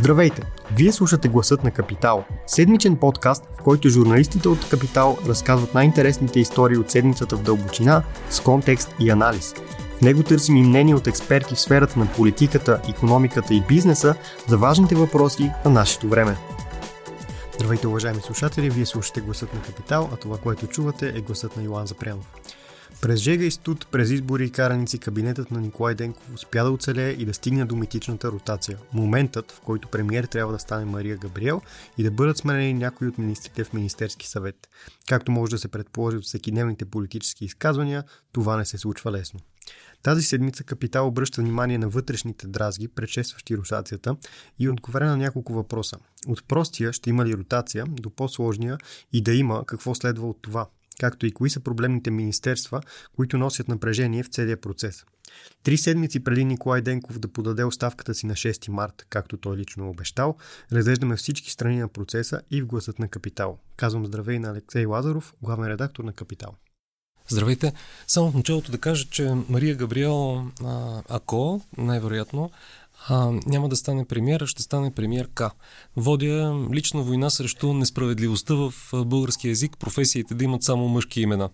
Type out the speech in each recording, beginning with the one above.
Здравейте! Вие слушате Гласът на Капитал, седмичен подкаст, в който журналистите от Капитал разказват най-интересните истории от седмицата в дълбочина, с контекст и анализ. В него търсим и мнение от експерти в сферата на политиката, економиката и бизнеса за важните въпроси на нашето време. Здравейте, уважаеми слушатели! Вие слушате Гласът на Капитал, а това, което чувате е гласът на Йоан Запрянов. През Жега и Студ, през избори и караници, кабинетът на Николай Денков успя да оцелее и да стигне до митичната ротация. Моментът, в който премиер трябва да стане Мария Габриел и да бъдат сменени някои от министрите в Министерски съвет. Както може да се предположи от всекидневните политически изказвания, това не се случва лесно. Тази седмица Капитал обръща внимание на вътрешните дразги, предшестващи ротацията и отговаря на няколко въпроса. От простия ще има ли ротация, до по-сложния и да има какво следва от това – както и кои са проблемните министерства, които носят напрежение в целия процес. Три седмици преди Николай Денков да подаде оставката си на 6 март, както той лично обещал, разглеждаме всички страни на процеса и в гласът на Капитал. Казвам здравей на Алексей Лазаров, главен редактор на Капитал. Здравейте! Само в началото да кажа, че Мария Габриел, ако най-вероятно, а, няма да стане премиер, а ще стане премиер К. Водя лична война срещу несправедливостта в български язик, професиите да имат само мъжки имена.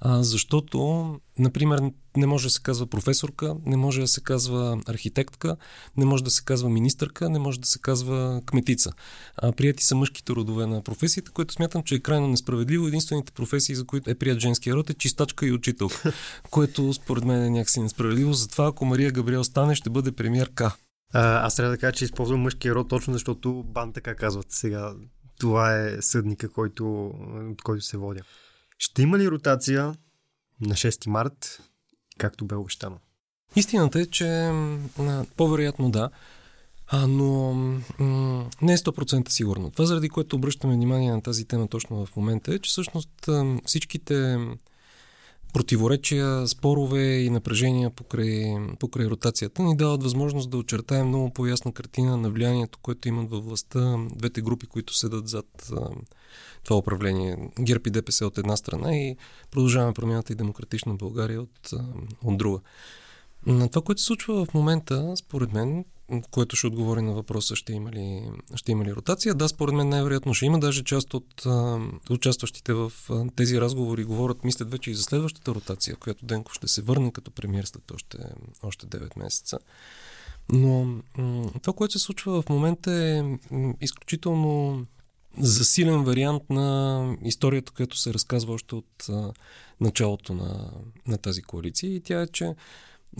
А, защото, например, не може да се казва професорка, не може да се казва архитектка, не може да се казва министърка, не може да се казва кметица. А, прияти са мъжките родове на професиите, което смятам, че е крайно несправедливо. Единствените професии, за които е прият женския род е чистачка и учителка, което според мен е някакси несправедливо. Затова, ако Мария Габриел стане, ще бъде премиерка. А, аз трябва да кажа, че използвам мъжкия род точно защото бан така казват сега. Това е съдника, който, от който се водя. Ще има ли ротация на 6 март, както бе обещано? Истината е, че по-вероятно да, а, но м- не е 100% сигурно. Това, заради което обръщаме внимание на тази тема точно в момента, е, че всъщност всичките противоречия, спорове и напрежения покрай, покрай ротацията ни дават възможност да очертаем много по-ясна картина на влиянието, което имат във властта двете групи, които седат зад а, това управление. ГЕРБ и ДПС от една страна и продължаваме промяната и демократична България от, а, от друга. На това, което се случва в момента, според мен, което ще отговори на въпроса ще има ли, ще има ли ротация. Да, според мен най-вероятно ще има. Даже част от а, участващите в а, тези разговори говорят, мислят вече и за следващата ротация, която Денков ще се върне като премьер след още, още 9 месеца. Но м- това, което се случва в момента е изключително засилен вариант на историята, която се разказва още от а, началото на, на тази коалиция. И тя е, че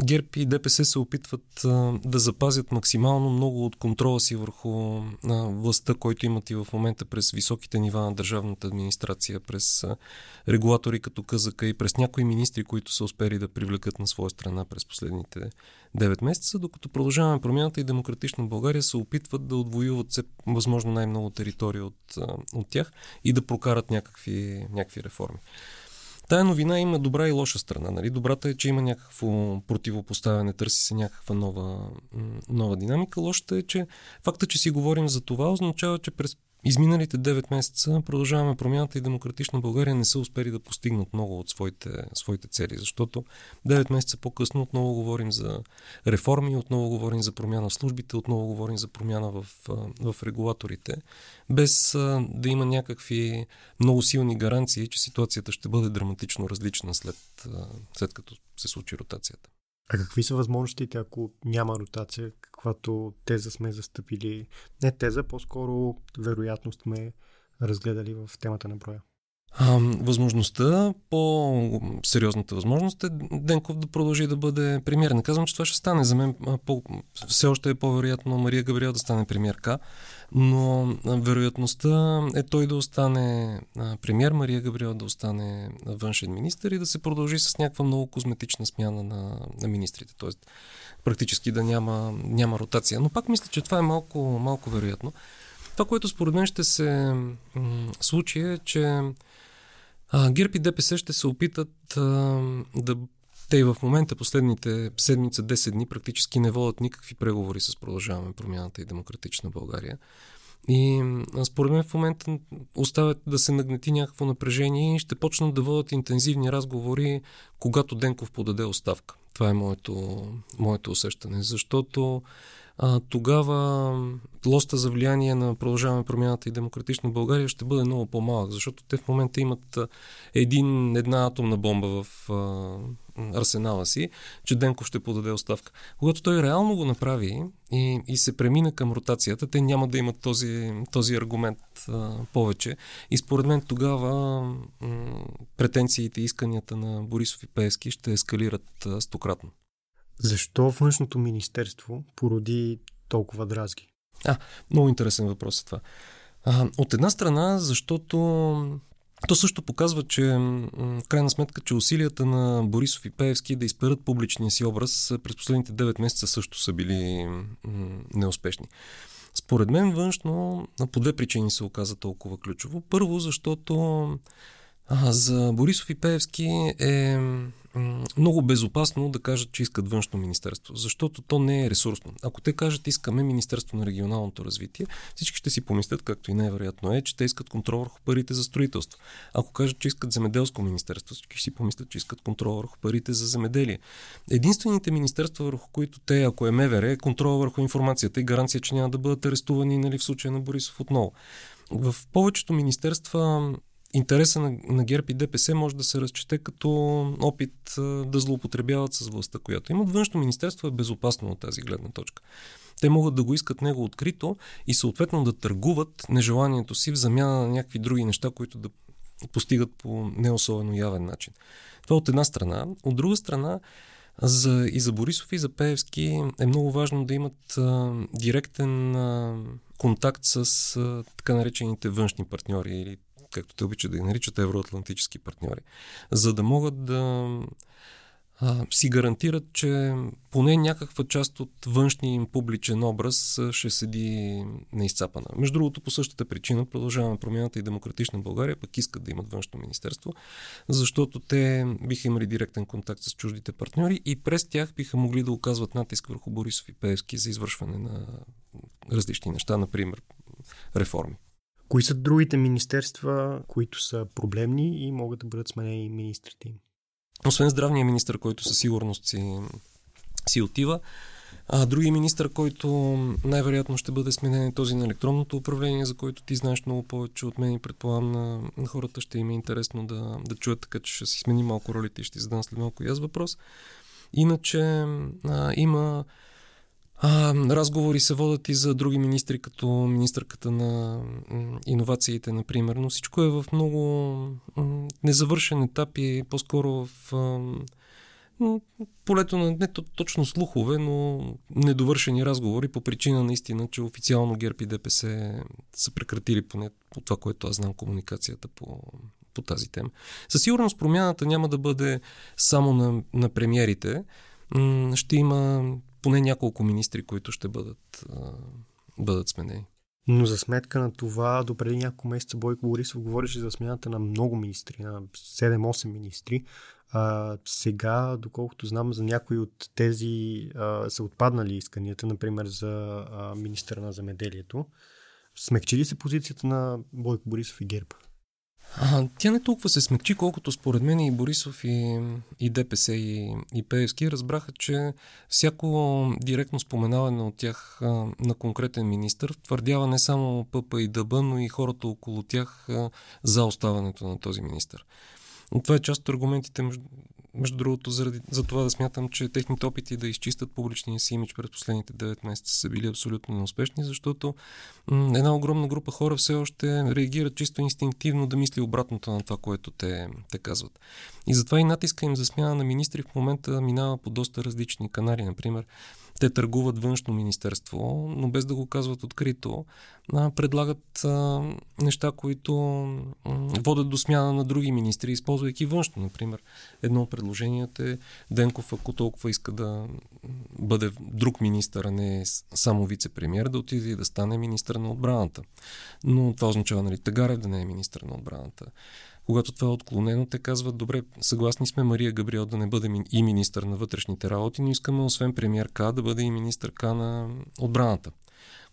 ГЕРБ и ДПС се опитват а, да запазят максимално много от контрола си върху а, властта, който имат и в момента през високите нива на държавната администрация, през а, регулатори като КЗК и през някои министри, които са успели да привлекат на своя страна през последните 9 месеца, докато продължаваме промяната и демократична България се опитват да отвоюват се, възможно най-много територия от, от тях и да прокарат някакви, някакви реформи. Тая новина има добра и лоша страна. Нали? Добрата е, че има някакво противопоставяне, търси се някаква нова, нова динамика. Лошата е, че факта, че си говорим за това, означава, че през изминалите 9 месеца продължаваме промяната и демократична България не са успели да постигнат много от своите, своите цели, защото 9 месеца по-късно отново говорим за реформи, отново говорим за промяна в службите, отново говорим за промяна в, в регулаторите, без да има някакви много силни гаранции, че ситуацията ще бъде драматично различна след, след като се случи ротацията. А какви са възможностите, ако няма ротация, каквато теза сме застъпили? Не теза, по-скоро вероятност сме разгледали в темата на броя. А, възможността, по-сериозната възможност е Денков да продължи да бъде премьер. Не казвам, че това ще стане. За мен по, все още е по-вероятно Мария Габриел да стане премьерка, но вероятността е той да остане премьер, Мария Габриел да остане външен министр и да се продължи с някаква много козметична смяна на, на министрите. Тоест, практически да няма, няма ротация. Но пак мисля, че това е малко, малко вероятно. Това, което според мен ще се м- случи е, че а, ГЕРБ и ДПС ще се опитат а, да те и в момента, последните седмица, 10 дни, практически не водят никакви преговори с Продължаваме промяната и Демократична България. И според мен в момента оставят да се нагнети някакво напрежение и ще почнат да водят интензивни разговори, когато Денков подаде оставка. Това е моето, моето усещане, защото а, тогава лоста за влияние на продължаване промяната и демократична България ще бъде много по-малък, защото те в момента имат един, една атомна бомба в а, арсенала си, че Денков ще подаде оставка. Когато той реално го направи и, и се премина към ротацията, те няма да имат този, този аргумент а, повече. И според мен тогава м- претенциите и исканията на Борисов и Пеевски ще ескалират стократно. Защо външното министерство породи толкова дразги? А, много интересен въпрос е това. А, от една страна, защото то също показва, че в крайна сметка, че усилията на Борисов и Пеевски да изперат публичния си образ през последните 9 месеца също са били неуспешни. Според мен външно по две причини се оказа толкова ключово. Първо, защото а, за Борисов и Пеевски е много безопасно да кажат, че искат външно министерство, защото то не е ресурсно. Ако те кажат, искаме Министерство на регионалното развитие, всички ще си помислят, както и най-вероятно е, че те искат контрол върху парите за строителство. Ако кажат, че искат земеделско министерство, всички ще си помислят, че искат контрол върху парите за земеделие. Единствените министерства, върху които те, ако е МВР, е контрол върху информацията и гаранция, че няма да бъдат арестувани нали, в случая на Борисов отново. В повечето министерства интереса на, на ГЕРБ и ДПС може да се разчете като опит да злоупотребяват с властта, която имат. Външно министерство е безопасно от тази гледна точка. Те могат да го искат него открито и съответно да търгуват нежеланието си в замяна на някакви други неща, които да постигат по не особено явен начин. Това от една страна. От друга страна, за, и за Борисов и за Пеевски е много важно да имат а, директен а, контакт с а, така наречените външни партньори или както те обичат да ги наричат, евроатлантически партньори, за да могат да а, си гарантират, че поне някаква част от външния им публичен образ ще седи неизцапана. Между другото, по същата причина продължаваме промяната и демократична България, пък искат да имат външно министерство, защото те биха имали директен контакт с чуждите партньори и през тях биха могли да оказват натиск върху Борисов и Пеевски за извършване на различни неща, например реформи. Кои са другите министерства, които са проблемни и могат да бъдат сменени министрите им? Освен здравния министр, който със сигурност си, си отива, а други министр, който най-вероятно ще бъде сменен е този на електронното управление, за който ти знаеш много повече от мен и предполагам на хората ще им е интересно да, да чуят, така че ще си смени малко ролите и ще задам след малко и аз въпрос. Иначе а, има а, разговори се водят и за други министри, като министърката на иновациите, например, но всичко е в много незавършен етап и по-скоро в полето на не точно слухове, но недовършени разговори по причина наистина, че официално ГЕРБ и ДПС са прекратили поне по това, което аз знам комуникацията по, по тази тема. Със сигурност промяната няма да бъде само на, на премиерите. Ще има поне няколко министри, които ще бъдат, а, бъдат сменени. Но за сметка на това, до преди няколко месеца Бойко Борисов говореше за смената на много министри, на 7-8 министри. А, сега, доколкото знам, за някои от тези а, са отпаднали исканията, например за а, министъра на земеделието. Смекчи ли се позицията на Бойко Борисов и ГЕРБ? А, тя не толкова се смекчи, колкото според мен и Борисов и, и ДПС и, и Пеевски разбраха, че всяко директно споменаване от тях а, на конкретен министр твърдява не само ПП и ДБ, но и хората около тях а, за оставането на този министр. Но това е част от аргументите между, другото, заради, за това да смятам, че техните опити да изчистят публичния си имидж през последните 9 месеца са били абсолютно неуспешни, защото м- една огромна група хора все още реагират чисто инстинктивно да мисли обратното на това, което те, те казват. И затова и натиска им за смяна на министри в момента минава по доста различни канали. Например, те търгуват външно министерство, но без да го казват открито, предлагат неща, които а, водят до смяна на други министри, използвайки външно. Например, едно от предложенията е Денков, ако толкова иска да бъде друг министър, а не само вице-премьер, да отиде и да стане министър на отбраната. Но това означава, нали, Тагарев да не е министър на отбраната. Когато това е отклонено, те казват, добре, съгласни сме Мария Габриел да не бъде и министър на вътрешните работи, но искаме освен премьер К да бъде и министър К на отбраната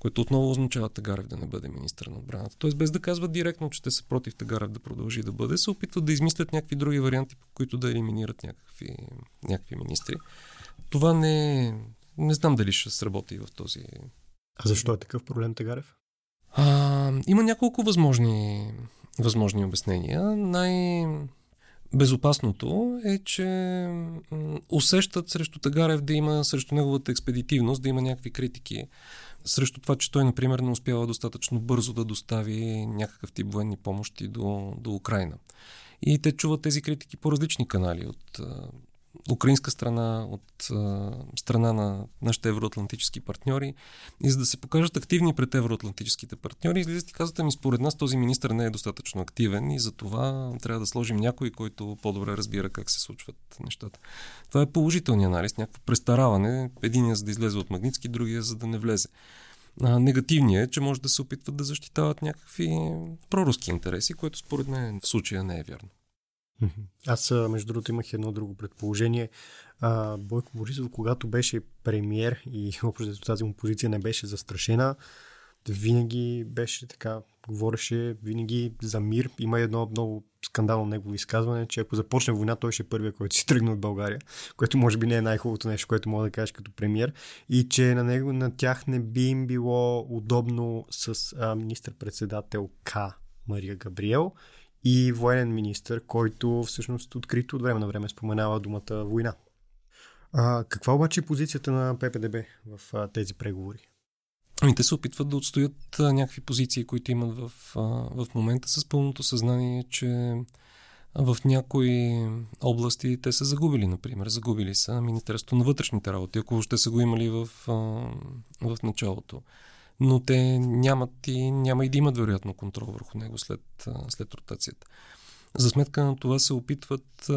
което отново означава Тагарев да не бъде министър на отбраната. Тоест, без да казват директно, че те са против Тагарев да продължи да бъде, се опитват да измислят някакви други варианти, по които да елиминират някакви, някакви министри. Това не е Не знам дали ще сработи в този. А защо е такъв проблем, Тагарев? А, има няколко възможни, възможни обяснения. Най- Безопасното е, че усещат срещу Тагарев да има, срещу неговата експедитивност, да има някакви критики. Срещу това, че той, например, не успява достатъчно бързо да достави някакъв тип военни помощи до, до Украина. И те чуват тези критики по различни канали, от украинска страна, от а, страна на нашите евроатлантически партньори. И за да се покажат активни пред евроатлантическите партньори, излизат и казват ми, според нас този министр не е достатъчно активен и за това трябва да сложим някой, който по-добре разбира как се случват нещата. Това е положителният анализ, някакво престараване, единия за да излезе от Магницки, другия за да не влезе. А, негативният е, че може да се опитват да защитават някакви проруски интереси, което според мен в случая не е вярно. Аз, между другото, имах едно друго предположение. Бойко Борисов, когато беше премьер и общо тази му позиция не беше застрашена, винаги беше така, говореше винаги за мир. Има едно много скандално негово изказване, че ако започне война, той ще е първия, който си тръгне от България, което може би не е най-хубавото нещо, което мога да кажеш като премьер. И че на него, на тях не би им било удобно с министър-председател К. Мария Габриел и военен министр, който всъщност открито от време на време споменава думата война. А, каква обаче е позицията на ППДБ в а, тези преговори? Ами те се опитват да отстоят а, някакви позиции, които имат в, а, в момента с пълното съзнание, че в някои области те са загубили, например. Загубили са Министерството на вътрешните работи, ако ще са го имали в, в началото но те нямат и няма и да имат вероятно контрол върху него след, след ротацията. За сметка на това се опитват а,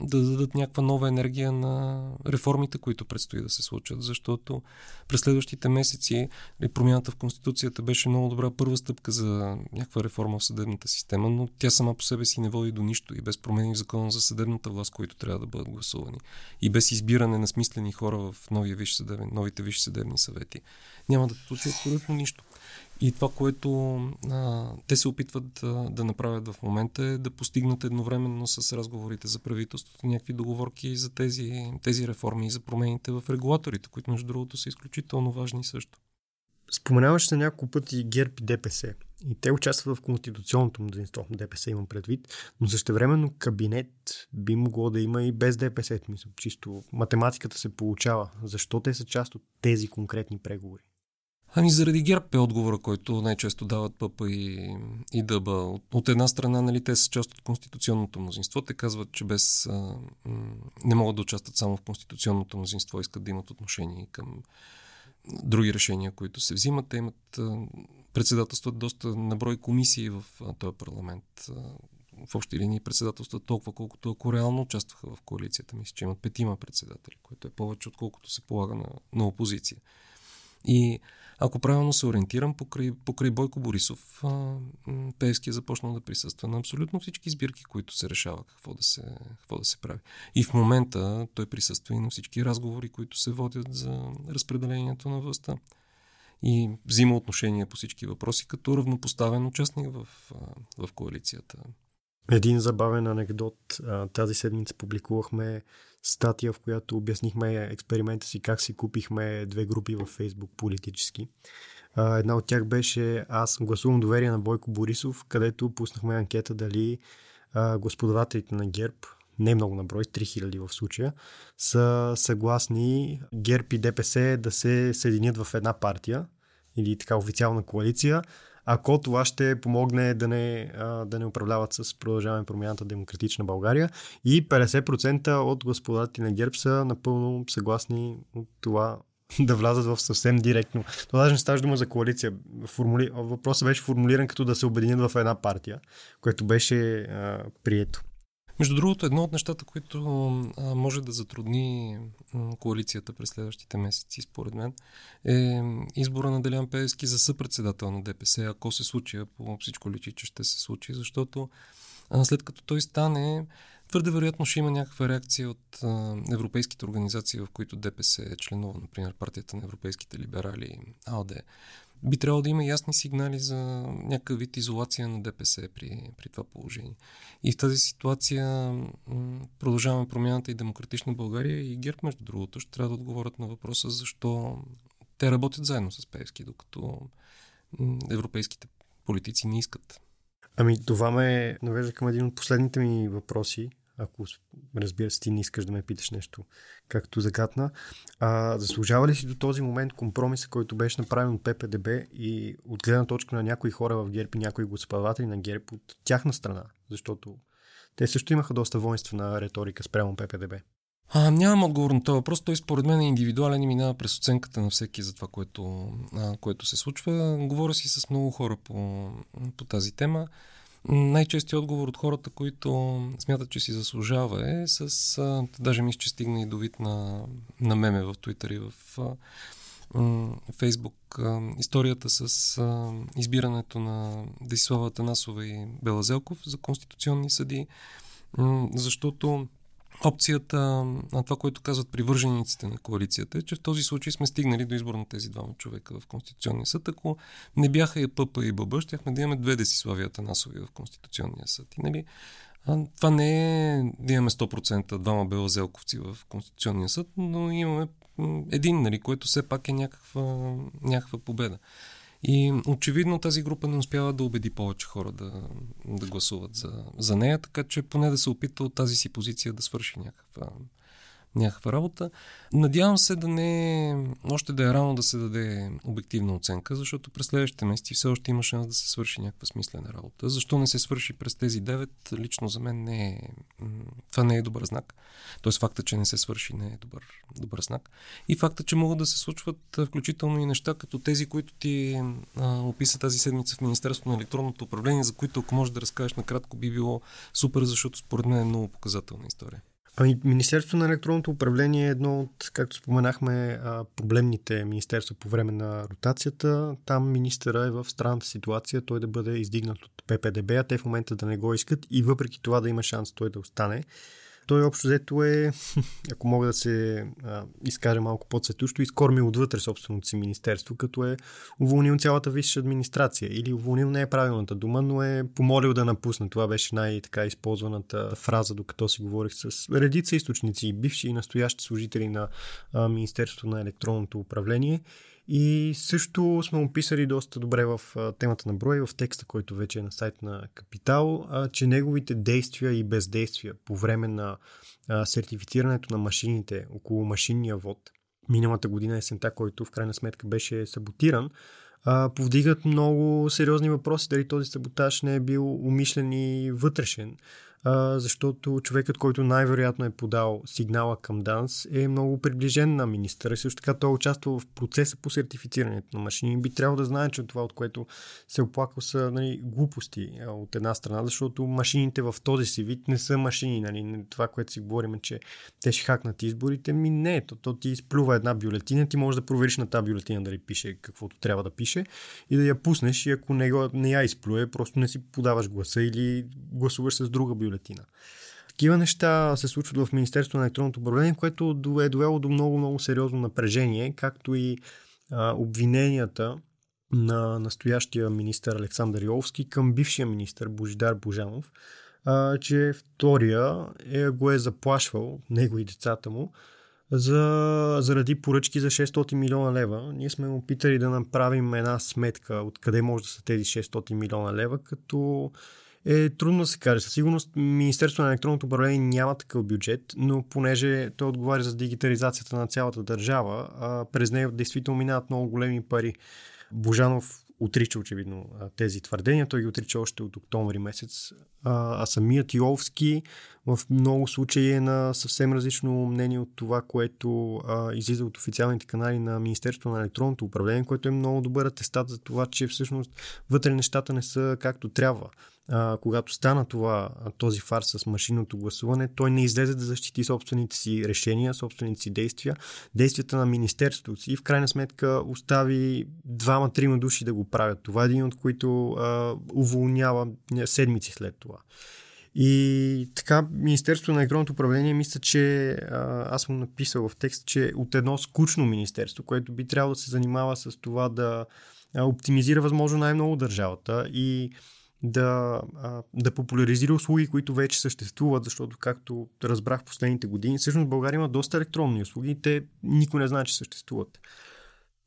да дадат някаква нова енергия на реформите, които предстои да се случат, защото през следващите месеци промяната в Конституцията беше много добра първа стъпка за някаква реформа в съдебната система, но тя сама по себе си не води до нищо и без промени в закона за съдебната власт, които трябва да бъдат гласувани и без избиране на смислени хора в новия виш съдебен, новите висши съдебни съвети. Няма да се случи абсолютно нищо. И това, което а, те се опитват а, да направят в момента е да постигнат едновременно с разговорите за правителството някакви договорки за тези, тези реформи и за промените в регулаторите, които между другото са изключително важни също. Споменаваш се няколко пъти ГЕРБ и ДПС. И те участват в конституционното мнозинство. ДПС имам предвид. Но същевременно кабинет би могло да има и без ДПС. Мисля, чисто математиката се получава. Защо те са част от тези конкретни преговори? Ами заради ГЕРБ е отговора, който най-често дават ПП и, и ДБ. От, от една страна, нали, те са част от конституционното мнозинство. Те казват, че без а, м- не могат да участват само в конституционното мнозинство, искат да имат отношение към други решения, които се взимат. Те имат а, председателстват доста наброй комисии в а, този парламент. А, в общи линии председателстват толкова, колкото ако реално участваха в коалицията. Мисля, че имат петима председатели, което е повече, отколкото се полага на, на опозиция. И ако правилно се ориентирам, покрай, покрай Бойко Борисов, Певски е започнал да присъства на абсолютно всички сбирки, които се решава какво да се, какво да се прави. И в момента той присъства и на всички разговори, които се водят за разпределението на властта. И взима отношение по всички въпроси като равнопоставен участник в, в коалицията. Един забавен анекдот. Тази седмица публикувахме статия, в която обяснихме експеримента си как си купихме две групи във Фейсбук политически. Една от тях беше Аз гласувам доверие на Бойко Борисов, където пуснахме анкета дали господавателите на ГЕРБ, не много на брой, 3000 в случая, са съгласни ГЕРБ и ДПС да се съединят в една партия или така официална коалиция, ако това ще помогне да не, да не управляват с продължаване промяната Демократична България. И 50% от господати на ГЕРБ са напълно съгласни от това да влязат в съвсем директно. Това даже не става дума за коалиция. Формули... Въпросът беше формулиран като да се обединят в една партия, което беше а, прието. Между другото, едно от нещата, които може да затрудни коалицията през следващите месеци, според мен, е избора на Делян Певски за съпредседател на ДПС, ако се случи, по всичко личи, че ще се случи, защото след като той стане, твърде вероятно ще има някаква реакция от европейските организации, в които ДПС е членува, например партията на европейските либерали, АОД би трябвало да има ясни сигнали за някакъв вид изолация на ДПС при, при това положение. И в тази ситуация продължаваме промяната и Демократична България и ГЕРБ, между другото, ще трябва да отговорят на въпроса защо те работят заедно с Певски, докато европейските политици не искат. Ами това ме навежда към един от последните ми въпроси, ако разбира се ти не искаш да ме питаш нещо, както загадна. А, заслужава ли си до този момент компромиса, който беше направен от ППДБ и от гледна точка на някои хора в ГЕРБ и някои господаватели на ГЕРБ от тяхна страна? Защото те също имаха доста воинствена риторика спрямо ППДБ. А, нямам отговор на този въпрос. Той според мен е индивидуален и минава през оценката на всеки за това, което, а, което се случва. Говоря си с много хора по, по тази тема. Най-честият отговор от хората, които смятат, че си заслужава е с... А, даже мисля, че стигна и до вид на, на меме в Twitter и в Фейсбук. Историята с а, избирането на Десислава Танасова и Бела Зелков за конституционни съди, защото опцията на това, което казват привържениците на коалицията е, че в този случай сме стигнали до избор на тези двама човека в Конституционния съд. Ако не бяха и ПП и ББ, щяхме да имаме две Десиславия Танасови в Конституционния съд. И, нали, това не е да имаме 100% двама белазелковци в Конституционния съд, но имаме един, нали, което все пак е някаква, някаква победа. И очевидно тази група не успява да убеди повече хора да, да гласуват за, за нея, така че поне да се опита от тази си позиция да свърши някаква, някаква работа. Надявам се да не още да е рано да се даде обективна оценка, защото през следващите месеци все още има шанс да се свърши някаква смислена работа. Защо не се свърши през тези 9, лично за мен не е, това не е добър знак. Тоест факта, че не се свърши не е добър, добър знак. И факта, че могат да се случват включително и неща, като тези, които ти а, описа тази седмица в Министерството на електронното управление, за които ако можеш да разкажеш накратко би било супер, защото според мен е много показателна история. Ами, Министерството на електронното управление е едно от, както споменахме, проблемните министерства по време на ротацията. Там министъра е в странната ситуация той да бъде издигнат от ППДБ, а те в момента да не го искат и въпреки това да има шанс той да остане. Той общо взето е, ако мога да се а, изкажа малко по-цветущо, изкормил отвътре собственото си министерство, като е уволнил цялата висша администрация. Или уволнил не е правилната дума, но е помолил да напусне. Това беше най-така използваната фраза, докато си говорих с редица източници, бивши и настоящи служители на а, Министерството на електронното управление. И също сме описали доста добре в темата на брой, в текста, който вече е на сайт на Капитал, че неговите действия и бездействия по време на сертифицирането на машините около машинния вод, миналата година есента, който в крайна сметка беше саботиран, повдигат много сериозни въпроси дали този саботаж не е бил умишлен и вътрешен защото човекът, който най-вероятно е подал сигнала към ДАНС е много приближен на министъра също така той е участвал в процеса по сертифицирането на машини. Би трябвало да знае, че това, от което се оплаква са нали, глупости от една страна, защото машините в този си вид не са машини. Нали. Това, което си говорим, е, че те ще хакнат изборите, ми не. То, то ти изплюва една бюлетина, ти можеш да провериш на тази бюлетина дали пише каквото трябва да пише и да я пуснеш и ако не, не я изплюе, просто не си подаваш гласа или гласуваш с друга бюлетина бюлетина. Такива неща се случват в Министерството на електронното управление, което е довело до много, много сериозно напрежение, както и а, обвиненията на настоящия министър Александър Йовски към бившия министър Божидар Божанов, а, че втория е, го е заплашвал, него и децата му, за, заради поръчки за 600 милиона лева. Ние сме му питали да направим една сметка откъде може да са тези 600 милиона лева, като е трудно да се каже. Със сигурност Министерството на електронното управление няма такъв бюджет, но понеже той отговаря за дигитализацията на цялата държава, през нея действително минават много големи пари. Божанов отрича очевидно тези твърдения. Той ги отрича още от октомври месец. А, а самият Йовски в много случаи е на съвсем различно мнение от това, което а, излиза от официалните канали на Министерството на електронното управление, което е много добър атестат за това, че всъщност вътре нещата не са както трябва а, когато стана това, този фарс с машинното гласуване, той не излезе да защити собствените си решения, собствените си действия, действията на Министерството си и в крайна сметка остави двама-трима души да го правят. Това е един от които а, уволнява седмици след това. И така, Министерството на електронното управление, мисля, че а, аз съм написал в текст, че от едно скучно министерство, което би трябвало да се занимава с това да оптимизира възможно най-много държавата и да, а, да популяризира услуги, които вече съществуват, защото, както разбрах последните години, всъщност България има доста електронни услуги и те никой не знае, че съществуват.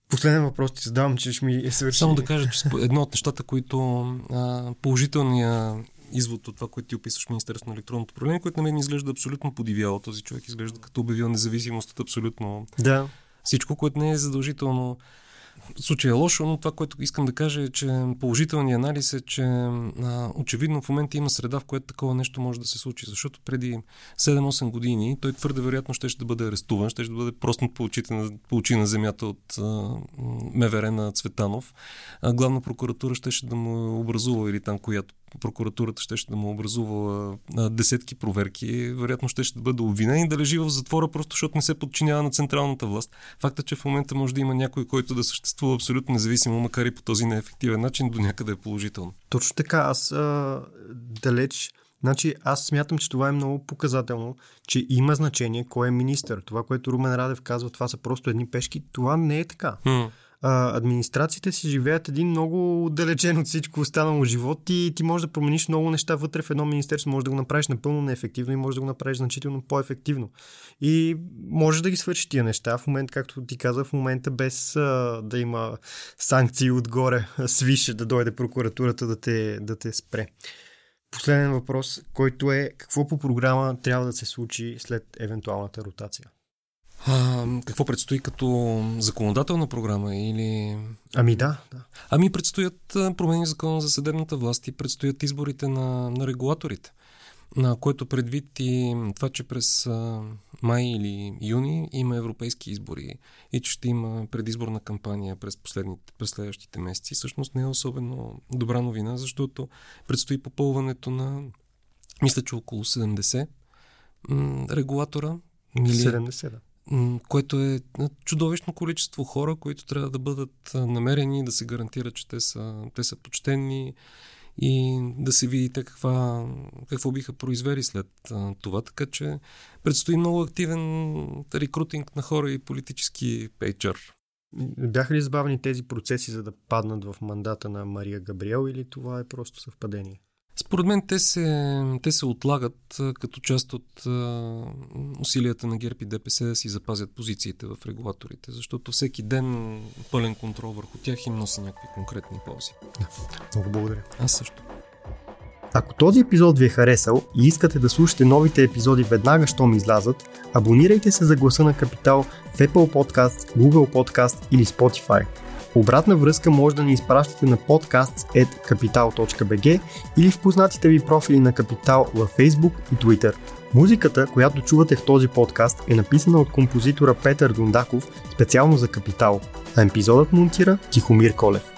Последен въпрос ти задавам, че ще ми е свърши. Само да кажа, че едно от нещата, които а, положителния извод от това, което ти описваш Министерство на електронното управление, което на мен изглежда абсолютно подивяло. Този човек изглежда като обявил независимост от абсолютно да. всичко, което не е задължително случай е лошо, но това, което искам да кажа е, че положителният анализ е, че а, очевидно в момента има среда, в която такова нещо може да се случи. Защото преди 7-8 години той твърде вероятно ще, ще бъде арестуван, ще, ще бъде просто по на, по на земята от а, МВР на Цветанов. А, главна прокуратура ще, ще да му образува или там, която прокуратурата ще, ще да му образува а, десетки проверки, вероятно ще, ще бъде обвинен и да лежи в затвора, просто защото не се подчинява на централната власт. Факта, че в момента може да има някой, който да съществува абсолютно независимо, макар и по този неефективен начин, до някъде е положително. Точно така. Аз а, далеч Значи аз смятам, че това е много показателно, че има значение кой е министър. Това, което Румен Радев казва, това са просто едни пешки. Това не е така. Mm а, администрациите си живеят един много отдалечен от всичко останало живот и ти можеш да промениш много неща вътре в едно министерство, може да го направиш напълно неефективно и може да го направиш значително по-ефективно. И може да ги свършиш тия неща в момента, както ти каза, в момента без а, да има санкции отгоре, свише да дойде прокуратурата да те, да те спре. Последен въпрос, който е какво по програма трябва да се случи след евентуалната ротация? А, какво предстои като законодателна програма или... Ами да, да. Ами предстоят промени в закона за съдебната власт и предстоят изборите на, на регулаторите. На което предвид и това, че през а, май или юни има европейски избори и че ще има предизборна кампания през, последните, през следващите месеци, всъщност не е особено добра новина, защото предстои попълването на, мисля, че около 70 м- регулатора. Мили... 70, да което е чудовищно количество хора, които трябва да бъдат намерени, да се гарантира, че те са, те са почтенни и да се видите каква, какво биха произвели след това. Така че предстои много активен рекрутинг на хора и политически пейчър. Бяха ли забавни тези процеси, за да паднат в мандата на Мария Габриел или това е просто съвпадение? Според мен те се, те се отлагат като част от а, усилията на ГЕРБ и ДПС да си запазят позициите в регулаторите, защото всеки ден пълен контрол върху тях им носи някакви конкретни ползи. Да, много благодаря. Аз също. Ако този епизод ви е харесал и искате да слушате новите епизоди веднага, щом излязат, абонирайте се за гласа на Капитал в Apple Podcast, Google Podcast или Spotify – Обратна връзка може да ни изпращате на podcast.capital.bg или в познатите ви профили на Капитал във Facebook и Twitter. Музиката, която чувате в този подкаст е написана от композитора Петър Дундаков специално за Капитал, а епизодът монтира Тихомир Колев.